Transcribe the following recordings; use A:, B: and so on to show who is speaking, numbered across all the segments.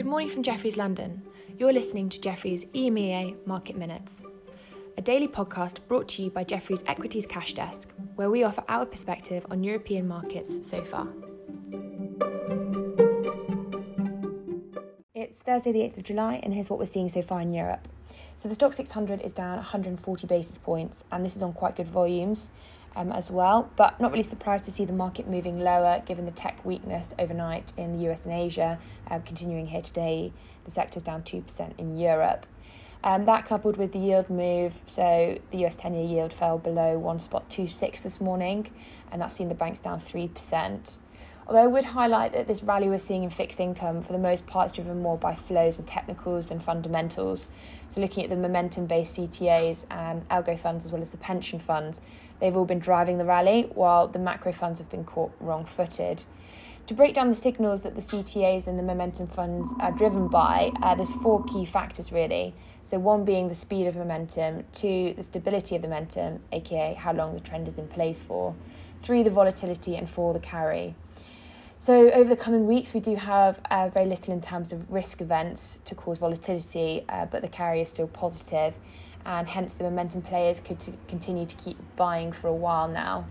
A: Good morning from Jefferies London. You're listening to Jefferies EMEA Market Minutes, a daily podcast brought to you by Jefferies Equities Cash Desk, where we offer our perspective on European markets so far. It's Thursday, the 8th of July, and here's what we're seeing so far in Europe. So the Stoxx 600 is down 140 basis points, and this is on quite good volumes um, as well. But not really surprised to see the market moving lower given the tech weakness overnight in the US and Asia. Um, continuing here today, the sector's down 2% in Europe. Um, that coupled with the yield move, so the US 10 year yield fell below one spot 26 this morning, and that's seen the banks down 3%. Although I would highlight that this rally we're seeing in fixed income, for the most part, is driven more by flows and technicals than fundamentals. So, looking at the momentum based CTAs and algo funds as well as the pension funds, they've all been driving the rally, while the macro funds have been caught wrong footed. To break down the signals that the CTAs and the momentum funds are driven by, uh, there's four key factors really. So, one being the speed of momentum, two, the stability of the momentum, aka how long the trend is in place for, three, the volatility, and four, the carry. So, over the coming weeks, we do have uh, very little in terms of risk events to cause volatility, uh, but the carry is still positive, and hence the momentum players could to continue to keep buying for a while now.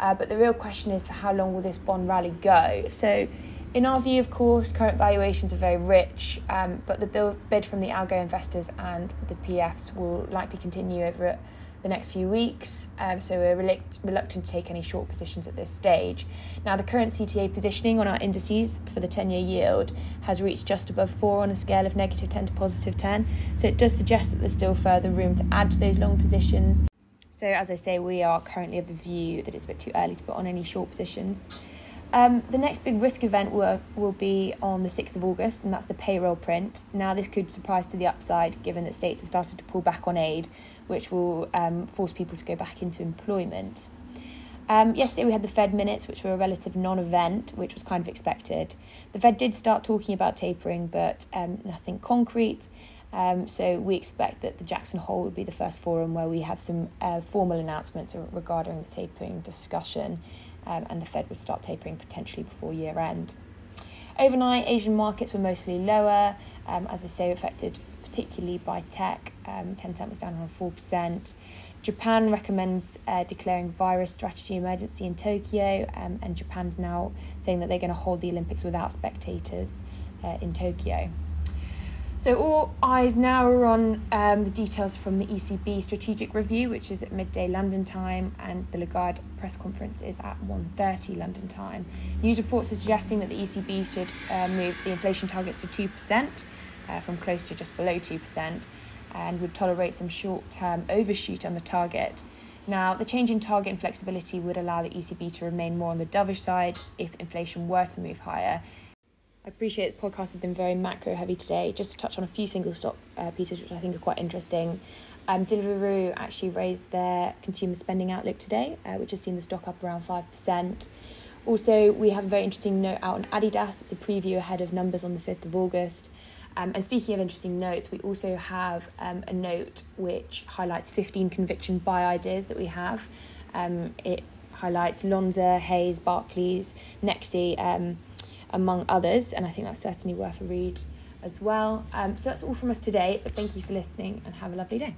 A: Uh, but the real question is how long will this bond rally go? So, in our view, of course, current valuations are very rich, um, but the bid from the algo investors and the PFs will likely continue over the next few weeks, um, so we're reluctant to take any short positions at this stage. Now, the current CTA positioning on our indices for the 10 year yield has reached just above 4 on a scale of negative 10 to positive 10, so it does suggest that there's still further room to add to those long positions. So, as I say, we are currently of the view that it's a bit too early to put on any short positions. Um, the next big risk event will, will be on the 6th of August, and that's the payroll print. Now, this could surprise to the upside given that states have started to pull back on aid, which will um, force people to go back into employment. Um, yesterday, we had the Fed minutes, which were a relative non event, which was kind of expected. The Fed did start talking about tapering, but um, nothing concrete. Um, so we expect that the Jackson Hole will be the first forum where we have some uh, formal announcements regarding the tapering discussion um, and the Fed would start tapering potentially before year end. Overnight, Asian markets were mostly lower, um, as I say, affected particularly by tech. Um, Tencent was down around 4%. Japan recommends uh, declaring virus strategy emergency in Tokyo, um, and Japan's now saying that they're going to hold the Olympics without spectators uh, in Tokyo. So all eyes now are on um, the details from the ECB strategic review, which is at midday London time, and the Lagarde press conference is at 1.30 London time. News reports are suggesting that the ECB should uh, move the inflation targets to 2% uh, from close to just below 2% and would tolerate some short-term overshoot on the target. Now, the change in target and flexibility would allow the ECB to remain more on the dovish side if inflation were to move higher, I appreciate the podcast has been very macro heavy today. Just to touch on a few single stock uh, pieces, which I think are quite interesting. Um, Deliveroo actually raised their consumer spending outlook today, uh, which has seen the stock up around 5%. Also, we have a very interesting note out on Adidas. It's a preview ahead of numbers on the 5th of August. Um, and speaking of interesting notes, we also have um, a note which highlights 15 conviction buy ideas that we have. Um, it highlights Lonza, Hays, Barclays, Nexi. Among others. And I think that's certainly worth a read as well. Um, so that's all from us today. But thank you for listening and have a lovely day.